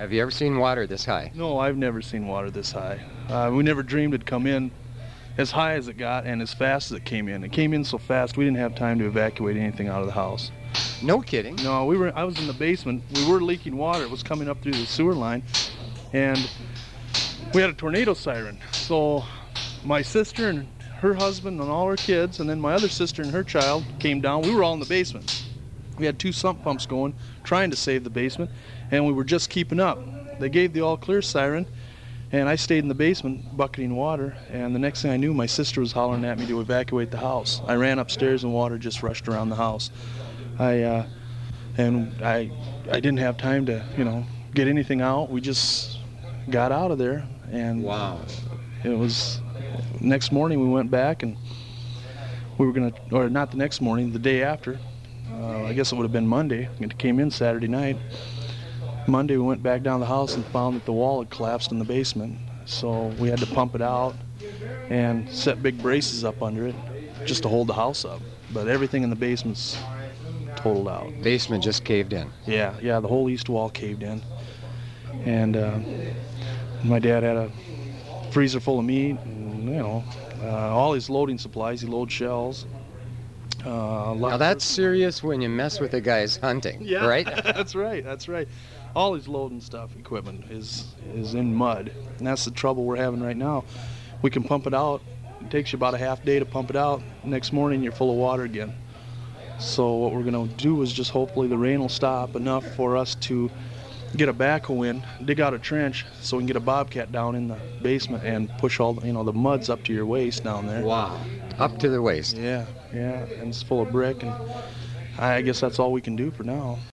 Have you ever seen water this high? No, I've never seen water this high. Uh, we never dreamed it'd come in as high as it got and as fast as it came in. It came in so fast we didn't have time to evacuate anything out of the house. No kidding. No, we were. I was in the basement. We were leaking water. It was coming up through the sewer line, and we had a tornado siren. So my sister and her husband and all her kids, and then my other sister and her child came down. We were all in the basement. We had two sump pumps going, trying to save the basement, and we were just keeping up. They gave the all clear siren, and I stayed in the basement bucketing water. And the next thing I knew, my sister was hollering at me to evacuate the house. I ran upstairs, and water just rushed around the house. I uh, and I I didn't have time to you know get anything out. We just got out of there, and Wow. it was next morning we went back and we were gonna or not the next morning the day after uh, i guess it would have been monday it came in saturday night monday we went back down the house and found that the wall had collapsed in the basement so we had to pump it out and set big braces up under it just to hold the house up but everything in the basement's totaled out Basement just caved in. yeah, yeah, the whole east wall caved in. And uh, my dad had a freezer full of meat, and, you know, uh, all his loading supplies. He loads shells. Uh, Now that's serious when you mess with a guy's hunting, yeah, right? that's right. That's right. All his loading stuff, equipment, is is in mud, and that's the trouble we're having right now. We can pump it out. It takes you about a half day to pump it out. Next morning, you're full of water again. So what we're gonna do is just hopefully the rain will stop enough for us to get a backhoe in, dig out a trench, so we can get a bobcat down in the basement and push all the, you know the mud's up to your waist down there. Wow. Up to the waist. Yeah, yeah, and it's full of brick, and I guess that's all we can do for now.